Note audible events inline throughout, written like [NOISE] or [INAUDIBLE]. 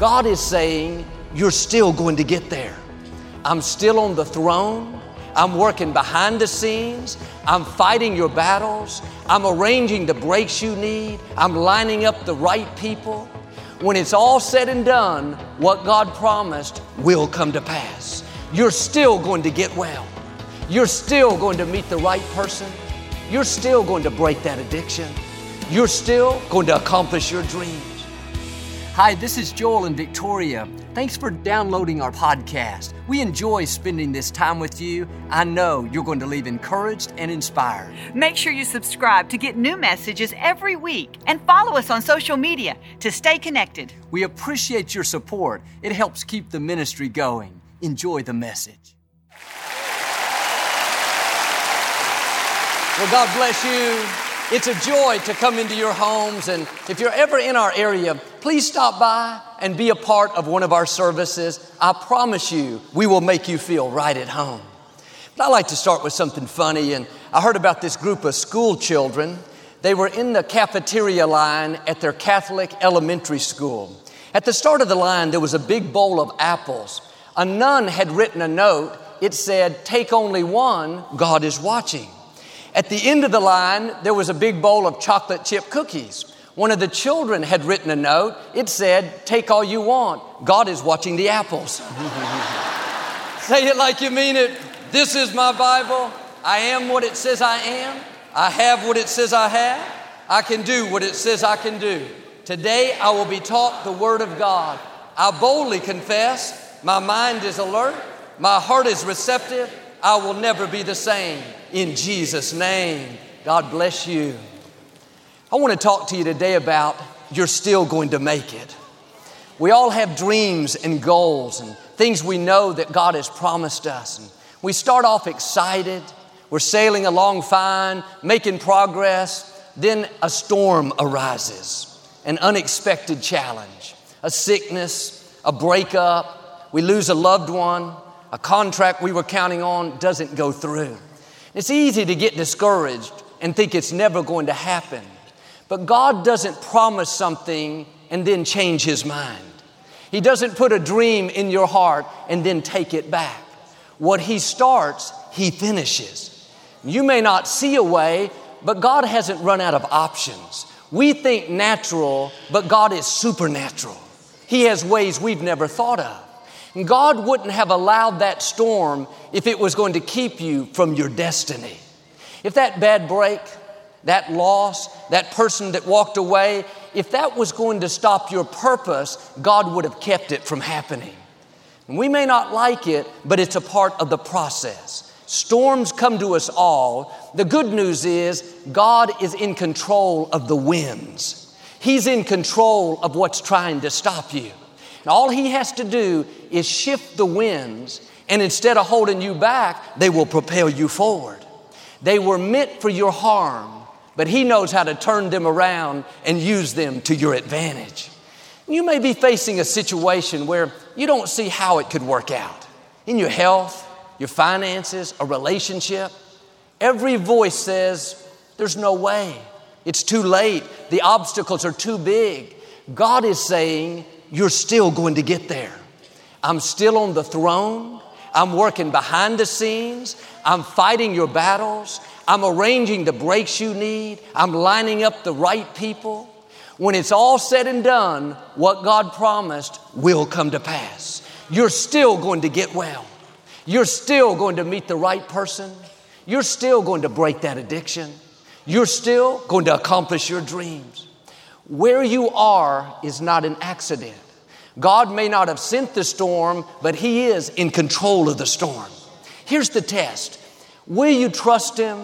God is saying, You're still going to get there. I'm still on the throne. I'm working behind the scenes. I'm fighting your battles. I'm arranging the breaks you need. I'm lining up the right people. When it's all said and done, what God promised will come to pass. You're still going to get well. You're still going to meet the right person. You're still going to break that addiction. You're still going to accomplish your dreams. Hi, this is Joel and Victoria. Thanks for downloading our podcast. We enjoy spending this time with you. I know you're going to leave encouraged and inspired. Make sure you subscribe to get new messages every week and follow us on social media to stay connected. We appreciate your support, it helps keep the ministry going. Enjoy the message. Well, God bless you. It's a joy to come into your homes. And if you're ever in our area, please stop by and be a part of one of our services. I promise you, we will make you feel right at home. But I like to start with something funny. And I heard about this group of school children. They were in the cafeteria line at their Catholic elementary school. At the start of the line, there was a big bowl of apples. A nun had written a note. It said, Take only one, God is watching. At the end of the line, there was a big bowl of chocolate chip cookies. One of the children had written a note. It said, Take all you want. God is watching the apples. [LAUGHS] Say it like you mean it. This is my Bible. I am what it says I am. I have what it says I have. I can do what it says I can do. Today I will be taught the Word of God. I boldly confess, my mind is alert, my heart is receptive, I will never be the same in Jesus' name. God bless you. I want to talk to you today about you're still going to make it. We all have dreams and goals and things we know that God has promised us. And we start off excited, we're sailing along fine, making progress. Then a storm arises, an unexpected challenge, a sickness, a breakup, we lose a loved one, a contract we were counting on doesn't go through. It's easy to get discouraged and think it's never going to happen. But God doesn't promise something and then change His mind. He doesn't put a dream in your heart and then take it back. What He starts, He finishes. You may not see a way, but God hasn't run out of options. We think natural, but God is supernatural. He has ways we've never thought of. God wouldn't have allowed that storm if it was going to keep you from your destiny. If that bad break, that loss, that person that walked away, if that was going to stop your purpose, God would have kept it from happening. And we may not like it, but it's a part of the process. Storms come to us all. The good news is God is in control of the winds. He's in control of what's trying to stop you. And all he has to do is shift the winds, and instead of holding you back, they will propel you forward. They were meant for your harm, but he knows how to turn them around and use them to your advantage. You may be facing a situation where you don't see how it could work out in your health, your finances, a relationship. Every voice says, There's no way. It's too late. The obstacles are too big. God is saying, you're still going to get there. I'm still on the throne. I'm working behind the scenes. I'm fighting your battles. I'm arranging the breaks you need. I'm lining up the right people. When it's all said and done, what God promised will come to pass. You're still going to get well. You're still going to meet the right person. You're still going to break that addiction. You're still going to accomplish your dreams. Where you are is not an accident. God may not have sent the storm, but He is in control of the storm. Here's the test Will you trust Him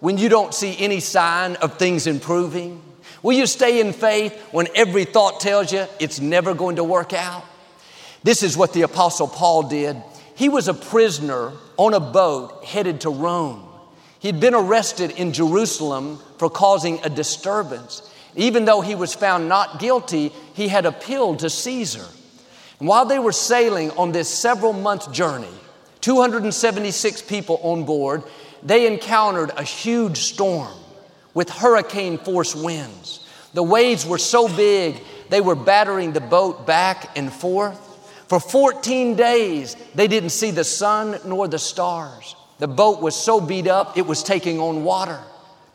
when you don't see any sign of things improving? Will you stay in faith when every thought tells you it's never going to work out? This is what the Apostle Paul did. He was a prisoner on a boat headed to Rome. He'd been arrested in Jerusalem for causing a disturbance. Even though he was found not guilty, he had appealed to Caesar. And while they were sailing on this several month journey, 276 people on board, they encountered a huge storm with hurricane force winds. The waves were so big They were battering the boat back and forth. For 14 days, they didn't see the sun nor the stars. The boat was so beat up, it was taking on water.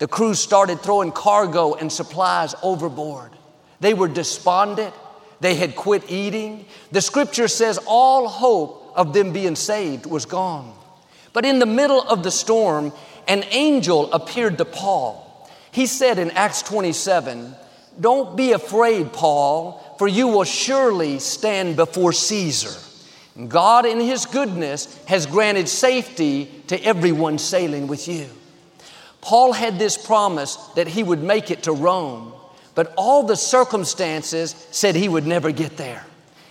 The crew started throwing cargo and supplies overboard. They were despondent. They had quit eating. The scripture says all hope of them being saved was gone. But in the middle of the storm, an angel appeared to Paul. He said in Acts 27, Don't be afraid, Paul, for you will surely stand before Caesar. God, in His goodness, has granted safety to everyone sailing with you. Paul had this promise that he would make it to Rome. But all the circumstances said he would never get there.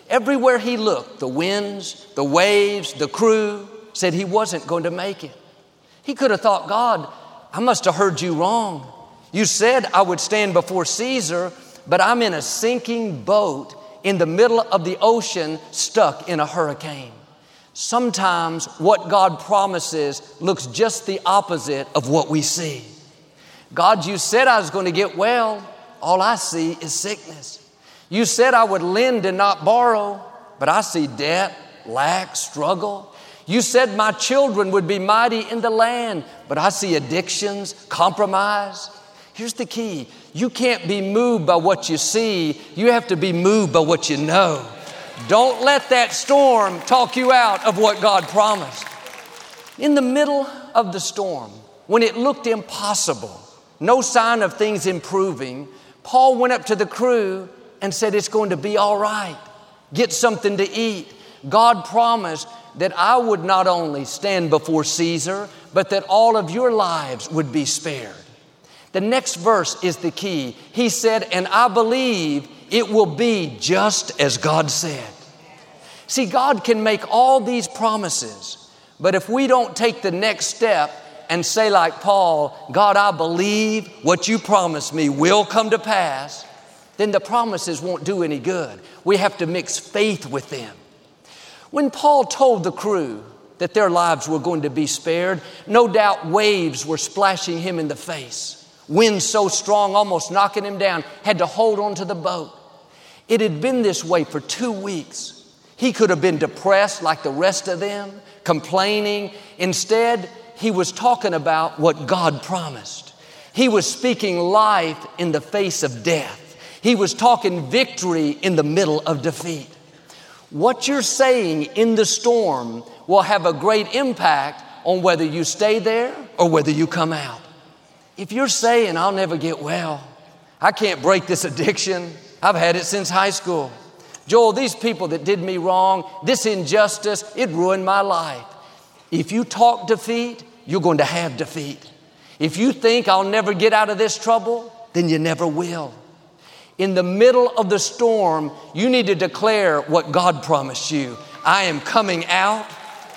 Everywhere he looked, the winds, the waves, the crew said he wasn't going to make it. He could have thought, God, I must have heard you wrong. You said I would stand before Caesar, but I'm in a sinking boat in the middle of the ocean, stuck in a hurricane. Sometimes what God promises looks just the opposite of what we see. God, you said I was going to get well, all I see is sickness. You said I would lend and not borrow, but I see debt, lack, struggle. You said my children would be mighty in the land, but I see addictions, compromise. Here's the key you can't be moved by what you see, you have to be moved by what you know. Don't let that storm talk you out of what God promised. In the middle of the storm, when it looked impossible, no sign of things improving, Paul went up to the crew and said, It's going to be all right. Get something to eat. God promised that I would not only stand before Caesar, but that all of your lives would be spared. The next verse is the key. He said, And I believe it will be just as God said. See, God can make all these promises, but if we don't take the next step and say, like Paul, God, I believe what you promised me will come to pass, then the promises won't do any good. We have to mix faith with them. When Paul told the crew that their lives were going to be spared, no doubt waves were splashing him in the face. Wind so strong, almost knocking him down, had to hold on to the boat. It had been this way for two weeks. He could have been depressed like the rest of them, complaining. Instead, he was talking about what God promised. He was speaking life in the face of death. He was talking victory in the middle of defeat. What you're saying in the storm will have a great impact on whether you stay there or whether you come out. If you're saying, I'll never get well, I can't break this addiction, I've had it since high school. Joel, these people that did me wrong, this injustice, it ruined my life. If you talk defeat, you're going to have defeat. If you think I'll never get out of this trouble, then you never will. In the middle of the storm, you need to declare what God promised you. I am coming out.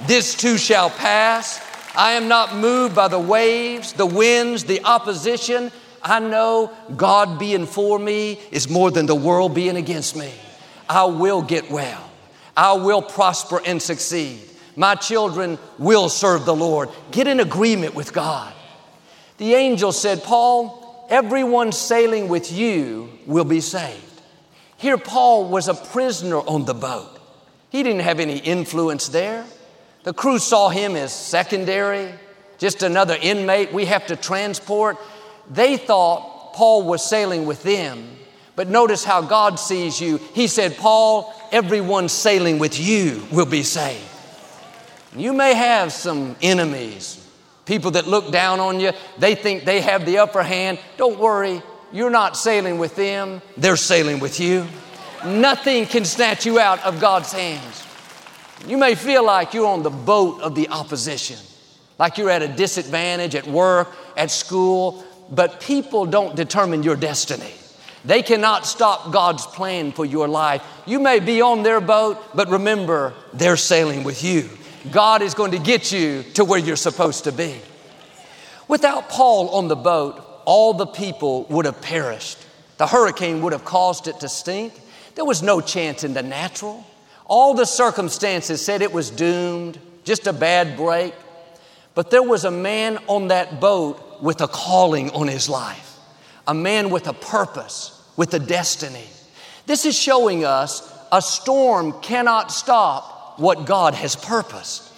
This too shall pass. I am not moved by the waves, the winds, the opposition. I know God being for me is more than the world being against me. I will get well. I will prosper and succeed. My children will serve the Lord. Get in agreement with God. The angel said, Paul, everyone sailing with you will be saved. Here, Paul was a prisoner on the boat. He didn't have any influence there. The crew saw him as secondary, just another inmate we have to transport. They thought Paul was sailing with them. But notice how God sees you. He said, Paul, everyone sailing with you will be saved. You may have some enemies, people that look down on you. They think they have the upper hand. Don't worry, you're not sailing with them, they're sailing with you. Nothing can snatch you out of God's hands. You may feel like you're on the boat of the opposition, like you're at a disadvantage at work, at school, but people don't determine your destiny. They cannot stop God's plan for your life. You may be on their boat, but remember, they're sailing with you. God is going to get you to where you're supposed to be. Without Paul on the boat, all the people would have perished. The hurricane would have caused it to stink. There was no chance in the natural. All the circumstances said it was doomed, just a bad break. But there was a man on that boat with a calling on his life, a man with a purpose, with a destiny. This is showing us a storm cannot stop what God has purposed.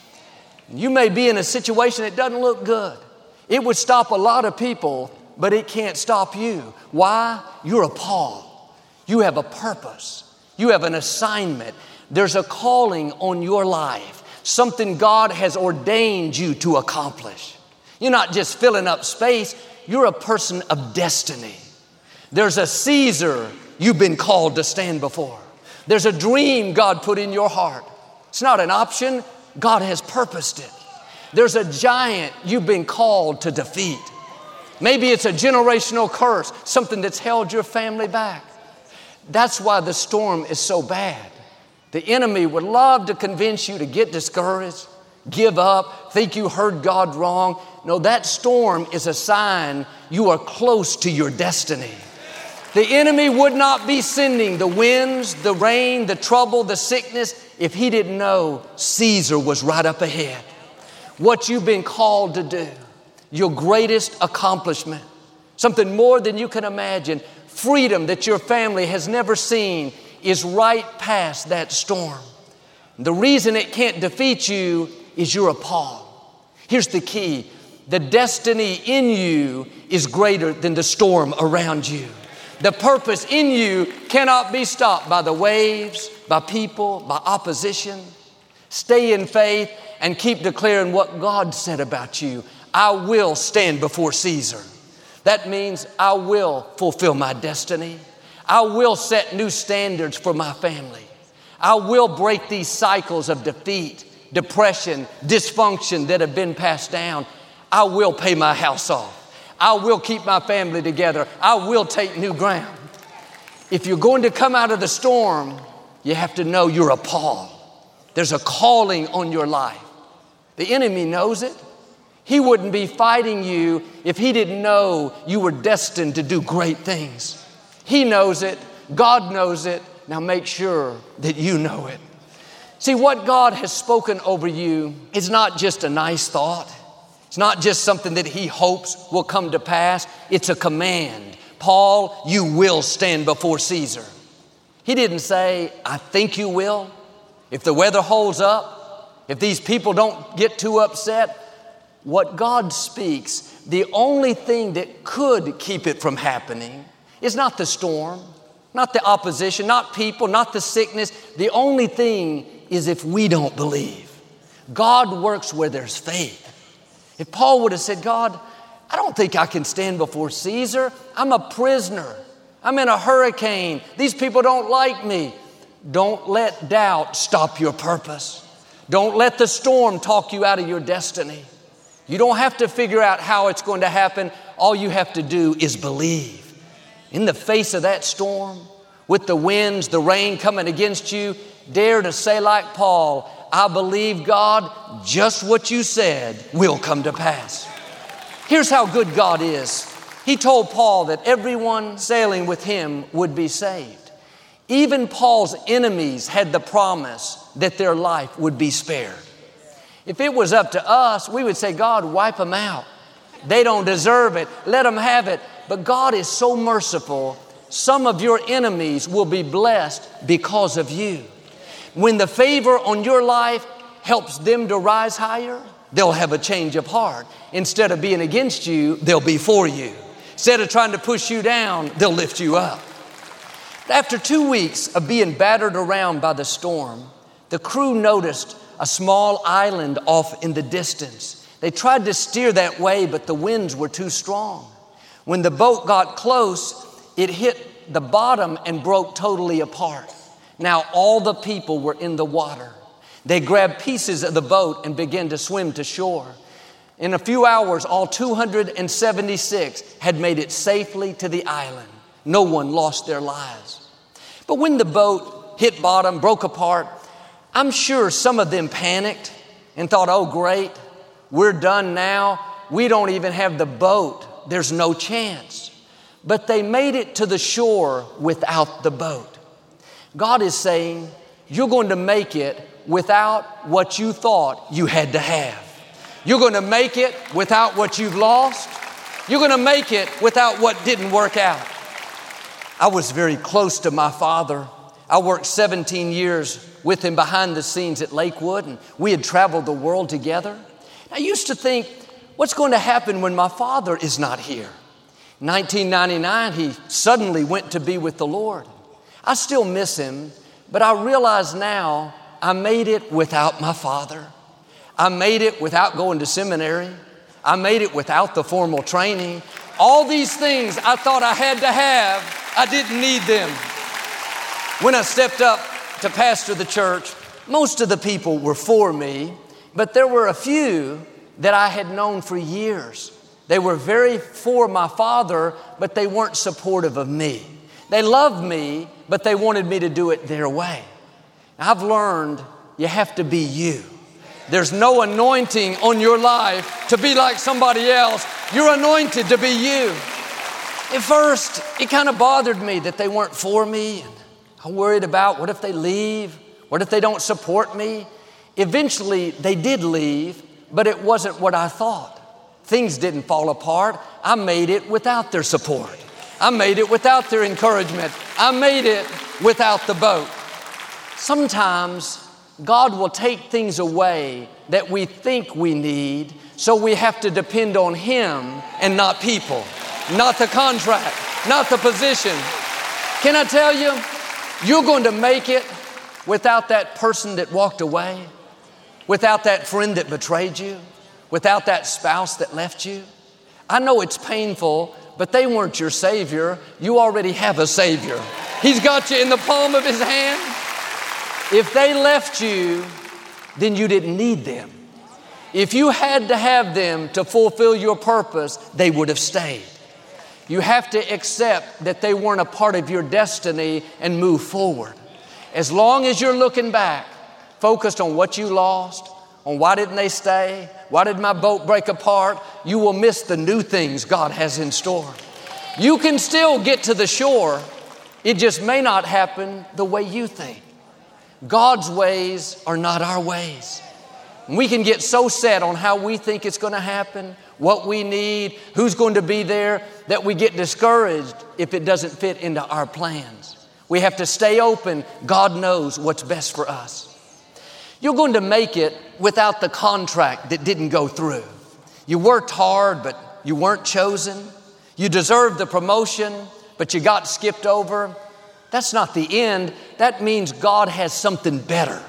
You may be in a situation that doesn't look good. It would stop a lot of people, but it can't stop you. Why? You're a Paul. You have a purpose. You have an assignment. There's a calling on your life, something God has ordained you to accomplish. You're not just filling up space, you're a person of destiny. There's a Caesar you've been called to stand before. There's a dream God put in your heart. It's not an option, God has purposed it. There's a giant you've been called to defeat. Maybe it's a generational curse, something that's held your family back. That's why the storm is so bad. The enemy would love to convince you to get discouraged, give up, think you heard God wrong. No, that storm is a sign you are close to your destiny. The enemy would not be sending the winds, the rain, the trouble, the sickness if he didn't know Caesar was right up ahead. What you've been called to do, your greatest accomplishment, something more than you can imagine, freedom that your family has never seen, is right past that storm. The reason it can't defeat you is you're a Paul. Here's the key the destiny in you is greater than the storm around you. The purpose in you cannot be stopped by the waves, by people, by opposition. Stay in faith and keep declaring what God said about you. I will stand before Caesar. That means I will fulfill my destiny. I will set new standards for my family. I will break these cycles of defeat, depression, dysfunction that have been passed down. I will pay my house off. I will keep my family together. I will take new ground. If you're going to come out of the storm, you have to know you're a Paul. There's a calling on your life. The enemy knows it. He wouldn't be fighting you if he didn't know you were destined to do great things. He knows it. God knows it. Now make sure that you know it. See, what God has spoken over you is not just a nice thought. It's not just something that he hopes will come to pass, it's a command. Paul, you will stand before Caesar. He didn't say, I think you will. If the weather holds up, if these people don't get too upset, what God speaks, the only thing that could keep it from happening is not the storm, not the opposition, not people, not the sickness. The only thing is if we don't believe. God works where there's faith. If Paul would have said, God, I don't think I can stand before Caesar. I'm a prisoner. I'm in a hurricane. These people don't like me. Don't let doubt stop your purpose. Don't let the storm talk you out of your destiny. You don't have to figure out how it's going to happen. All you have to do is believe. In the face of that storm, with the winds, the rain coming against you, dare to say, like Paul, I believe God, just what you said will come to pass. Here's how good God is. He told Paul that everyone sailing with him would be saved. Even Paul's enemies had the promise that their life would be spared. If it was up to us, we would say, God, wipe them out. They don't deserve it. Let them have it. But God is so merciful. Some of your enemies will be blessed because of you. When the favor on your life helps them to rise higher, they'll have a change of heart. Instead of being against you, they'll be for you. Instead of trying to push you down, they'll lift you up. After two weeks of being battered around by the storm, the crew noticed a small island off in the distance. They tried to steer that way, but the winds were too strong. When the boat got close, it hit the bottom and broke totally apart. Now all the people were in the water. They grabbed pieces of the boat and began to swim to shore. In a few hours, all 276 had made it safely to the island. No one lost their lives. But when the boat hit bottom, broke apart, I'm sure some of them panicked and thought, oh, great, we're done now. We don't even have the boat. There's no chance. But they made it to the shore without the boat. God is saying, You're going to make it without what you thought you had to have. You're going to make it without what you've lost. You're going to make it without what didn't work out. I was very close to my father. I worked 17 years with him behind the scenes at Lakewood, and we had traveled the world together. I used to think, what's going to happen when my father is not here? 1999, he suddenly went to be with the Lord. I still miss him, but I realize now I made it without my father. I made it without going to seminary. I made it without the formal training. All these things I thought I had to have, I didn't need them. When I stepped up to pastor the church, most of the people were for me, but there were a few that I had known for years. They were very for my father, but they weren't supportive of me. They loved me, but they wanted me to do it their way. I've learned you have to be you. There's no anointing on your life to be like somebody else. You're anointed to be you. At first, it kind of bothered me that they weren't for me. I worried about what if they leave? What if they don't support me? Eventually, they did leave, but it wasn't what I thought. Things didn't fall apart. I made it without their support. I made it without their encouragement. I made it without the boat. Sometimes God will take things away that we think we need, so we have to depend on Him and not people, not the contract, not the position. Can I tell you, you're going to make it without that person that walked away, without that friend that betrayed you, without that spouse that left you? I know it's painful, but they weren't your Savior. You already have a Savior. He's got you in the palm of His hand. If they left you, then you didn't need them. If you had to have them to fulfill your purpose, they would have stayed. You have to accept that they weren't a part of your destiny and move forward. As long as you're looking back, focused on what you lost, on why didn't they stay, why did my boat break apart? You will miss the new things God has in store. You can still get to the shore, it just may not happen the way you think. God's ways are not our ways. We can get so set on how we think it's going to happen, what we need, who's going to be there, that we get discouraged if it doesn't fit into our plans. We have to stay open. God knows what's best for us. You're going to make it without the contract that didn't go through. You worked hard, but you weren't chosen. You deserved the promotion, but you got skipped over. That's not the end. That means God has something better.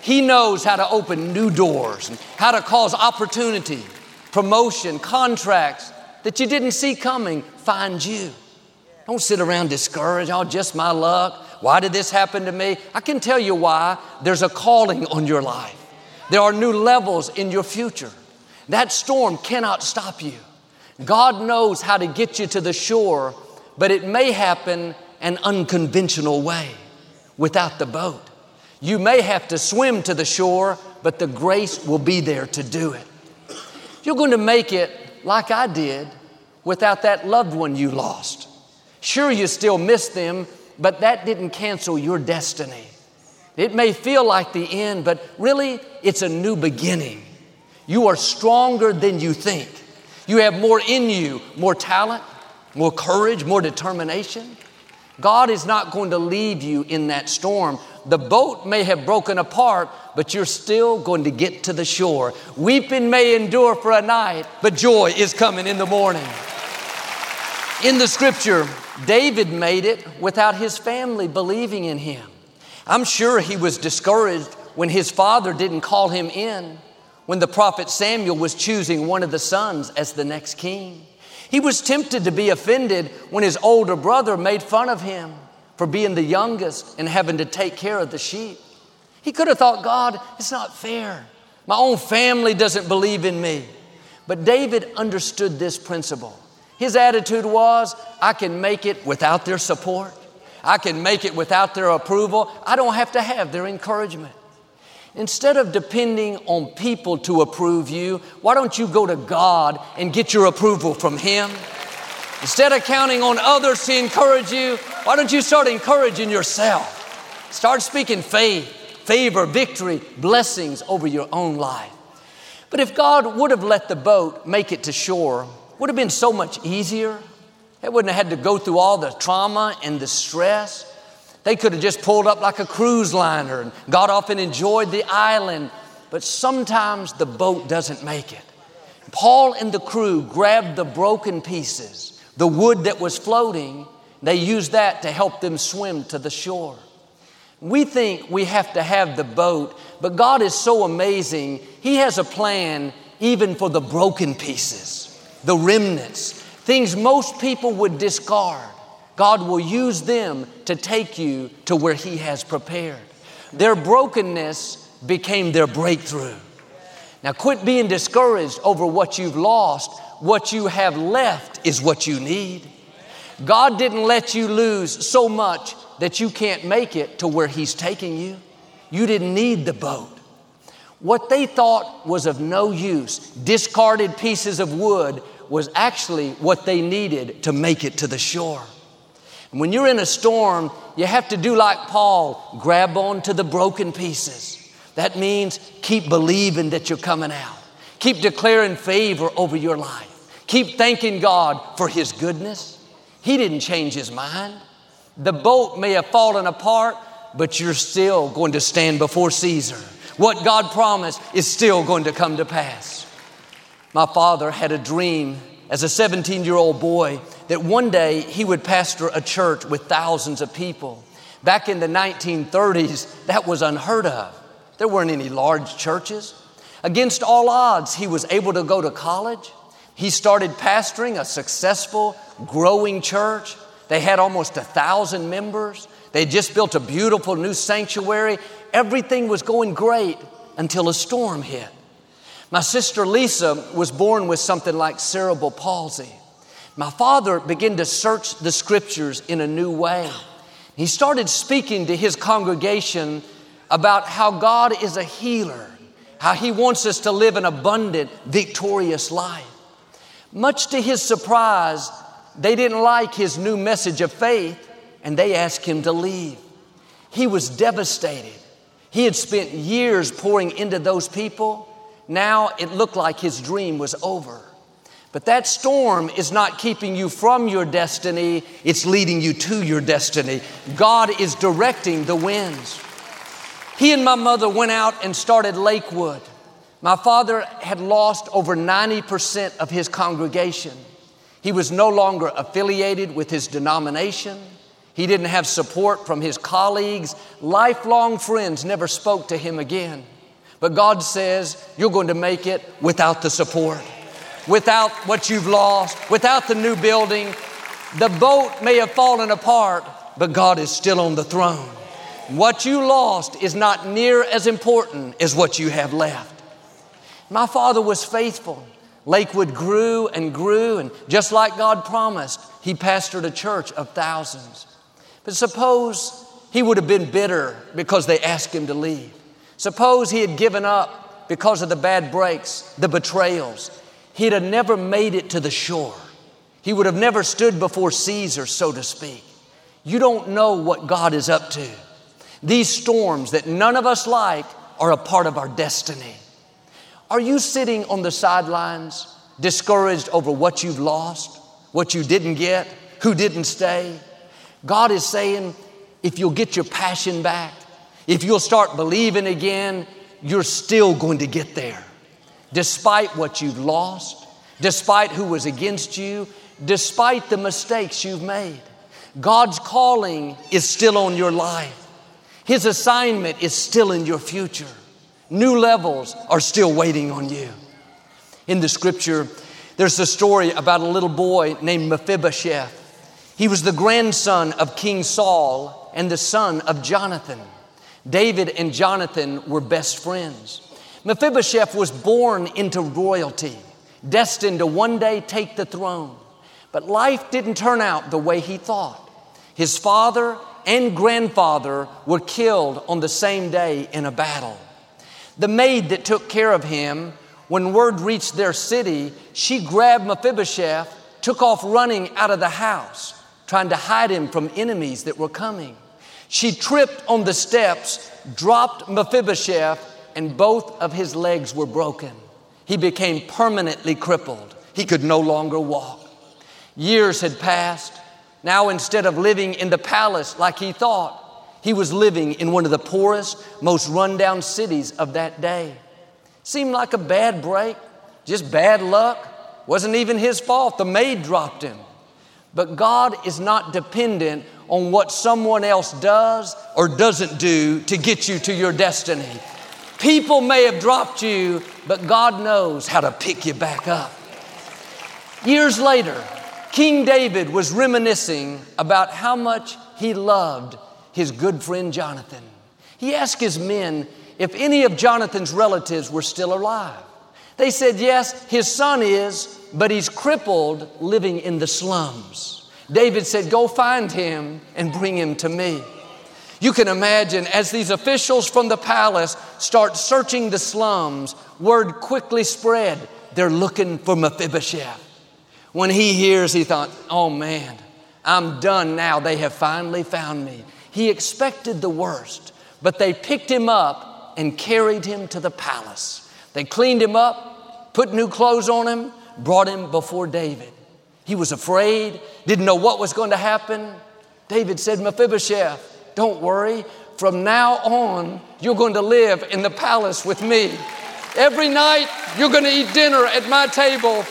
He knows how to open new doors and how to cause opportunity, promotion, contracts that you didn't see coming find you. Don't sit around discouraged. Oh, just my luck. Why did this happen to me? I can tell you why. There's a calling on your life. There are new levels in your future. That storm cannot stop you. God knows how to get you to the shore, but it may happen an unconventional way without the boat. You may have to swim to the shore, but the grace will be there to do it. You're going to make it like I did without that loved one you lost. Sure, you still miss them, but that didn't cancel your destiny. It may feel like the end, but really, it's a new beginning. You are stronger than you think. You have more in you, more talent, more courage, more determination. God is not going to leave you in that storm. The boat may have broken apart, but you're still going to get to the shore. Weeping may endure for a night, but joy is coming in the morning. In the scripture, David made it without his family believing in him. I'm sure he was discouraged when his father didn't call him in when the prophet Samuel was choosing one of the sons as the next king. He was tempted to be offended when his older brother made fun of him for being the youngest and having to take care of the sheep. He could have thought, God, it's not fair. My own family doesn't believe in me. But David understood this principle. His attitude was, I can make it without their support. I can make it without their approval. I don't have to have their encouragement. Instead of depending on people to approve you, why don't you go to God and get your approval from Him? Instead of counting on others to encourage you, why don't you start encouraging yourself? Start speaking faith, favor, victory, blessings over your own life. But if God would have let the boat make it to shore, would have been so much easier. They wouldn't have had to go through all the trauma and the stress. They could have just pulled up like a cruise liner and got off and enjoyed the island. But sometimes the boat doesn't make it. Paul and the crew grabbed the broken pieces, the wood that was floating, they used that to help them swim to the shore. We think we have to have the boat, but God is so amazing. He has a plan even for the broken pieces, the remnants, things most people would discard. God will use them to take you to where He has prepared. Their brokenness became their breakthrough. Now, quit being discouraged over what you've lost. What you have left is what you need. God didn't let you lose so much that you can't make it to where He's taking you. You didn't need the boat. What they thought was of no use, discarded pieces of wood, was actually what they needed to make it to the shore. And when you're in a storm, you have to do like Paul grab on to the broken pieces. That means keep believing that you're coming out, keep declaring favor over your life, keep thanking God for His goodness. He didn't change His mind. The boat may have fallen apart, but you're still going to stand before Caesar. What God promised is still going to come to pass. My father had a dream as a 17 year old boy that one day he would pastor a church with thousands of people. Back in the 1930s, that was unheard of. There weren't any large churches. Against all odds, he was able to go to college. He started pastoring a successful, growing church. They had almost a thousand members. They just built a beautiful new sanctuary. Everything was going great until a storm hit. My sister Lisa was born with something like cerebral palsy. My father began to search the scriptures in a new way. He started speaking to his congregation about how God is a healer, how he wants us to live an abundant, victorious life. Much to his surprise, they didn't like his new message of faith and they asked him to leave. He was devastated. He had spent years pouring into those people. Now it looked like his dream was over. But that storm is not keeping you from your destiny, it's leading you to your destiny. God is directing the winds. He and my mother went out and started Lakewood. My father had lost over 90% of his congregation. He was no longer affiliated with his denomination. He didn't have support from his colleagues. Lifelong friends never spoke to him again. But God says, You're going to make it without the support, without what you've lost, without the new building. The boat may have fallen apart, but God is still on the throne. What you lost is not near as important as what you have left. My father was faithful. Lakewood grew and grew, and just like God promised, he pastored a church of thousands. But suppose he would have been bitter because they asked him to leave. Suppose he had given up because of the bad breaks, the betrayals. He'd have never made it to the shore. He would have never stood before Caesar, so to speak. You don't know what God is up to. These storms that none of us like are a part of our destiny. Are you sitting on the sidelines, discouraged over what you've lost, what you didn't get, who didn't stay? God is saying, if you'll get your passion back, if you'll start believing again, you're still going to get there. Despite what you've lost, despite who was against you, despite the mistakes you've made. God's calling is still on your life. His assignment is still in your future. New levels are still waiting on you. In the scripture, there's a story about a little boy named Mephibosheth. He was the grandson of King Saul and the son of Jonathan. David and Jonathan were best friends. Mephibosheth was born into royalty, destined to one day take the throne. But life didn't turn out the way he thought. His father and grandfather were killed on the same day in a battle. The maid that took care of him, when word reached their city, she grabbed Mephibosheth, took off running out of the house, trying to hide him from enemies that were coming. She tripped on the steps, dropped Mephibosheth, and both of his legs were broken. He became permanently crippled. He could no longer walk. Years had passed. Now, instead of living in the palace like he thought, he was living in one of the poorest, most rundown cities of that day. Seemed like a bad break, just bad luck. Wasn't even his fault. The maid dropped him. But God is not dependent on what someone else does or doesn't do to get you to your destiny. People may have dropped you, but God knows how to pick you back up. Years later, King David was reminiscing about how much he loved his good friend Jonathan. He asked his men if any of Jonathan's relatives were still alive. They said, Yes, his son is, but he's crippled living in the slums. David said, Go find him and bring him to me. You can imagine as these officials from the palace start searching the slums, word quickly spread they're looking for Mephibosheth. When he hears, he thought, Oh man, I'm done now. They have finally found me. He expected the worst, but they picked him up and carried him to the palace. They cleaned him up, put new clothes on him, brought him before David. He was afraid, didn't know what was going to happen. David said, Mephibosheth, don't worry. From now on, you're going to live in the palace with me. Every night, you're going to eat dinner at my table.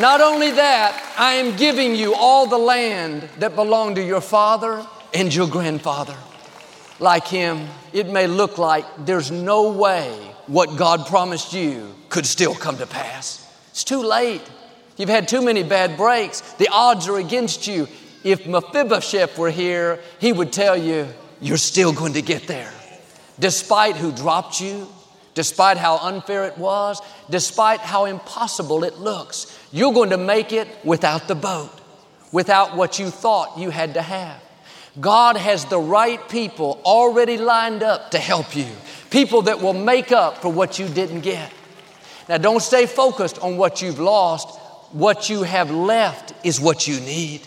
Not only that, I am giving you all the land that belonged to your father and your grandfather. Like him, it may look like there's no way what God promised you could still come to pass. It's too late. You've had too many bad breaks. The odds are against you. If Mephibosheth were here, he would tell you, you're still going to get there. Despite who dropped you, despite how unfair it was, despite how impossible it looks, you're going to make it without the boat, without what you thought you had to have. God has the right people already lined up to help you, people that will make up for what you didn't get. Now, don't stay focused on what you've lost. What you have left is what you need.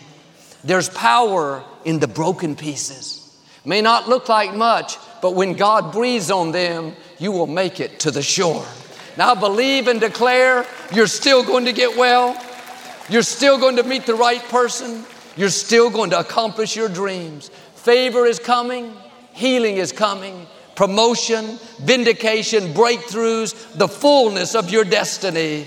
There's power in the broken pieces. May not look like much, but when God breathes on them, you will make it to the shore. Now, believe and declare you're still going to get well. You're still going to meet the right person. You're still going to accomplish your dreams. Favor is coming, healing is coming, promotion, vindication, breakthroughs, the fullness of your destiny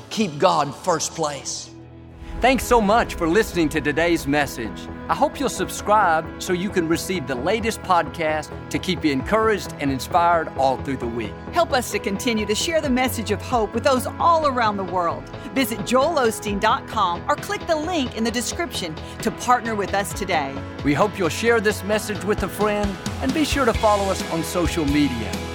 Keep God first place. Thanks so much for listening to today's message. I hope you'll subscribe so you can receive the latest podcast to keep you encouraged and inspired all through the week. Help us to continue to share the message of hope with those all around the world. Visit joelosteen.com or click the link in the description to partner with us today. We hope you'll share this message with a friend and be sure to follow us on social media.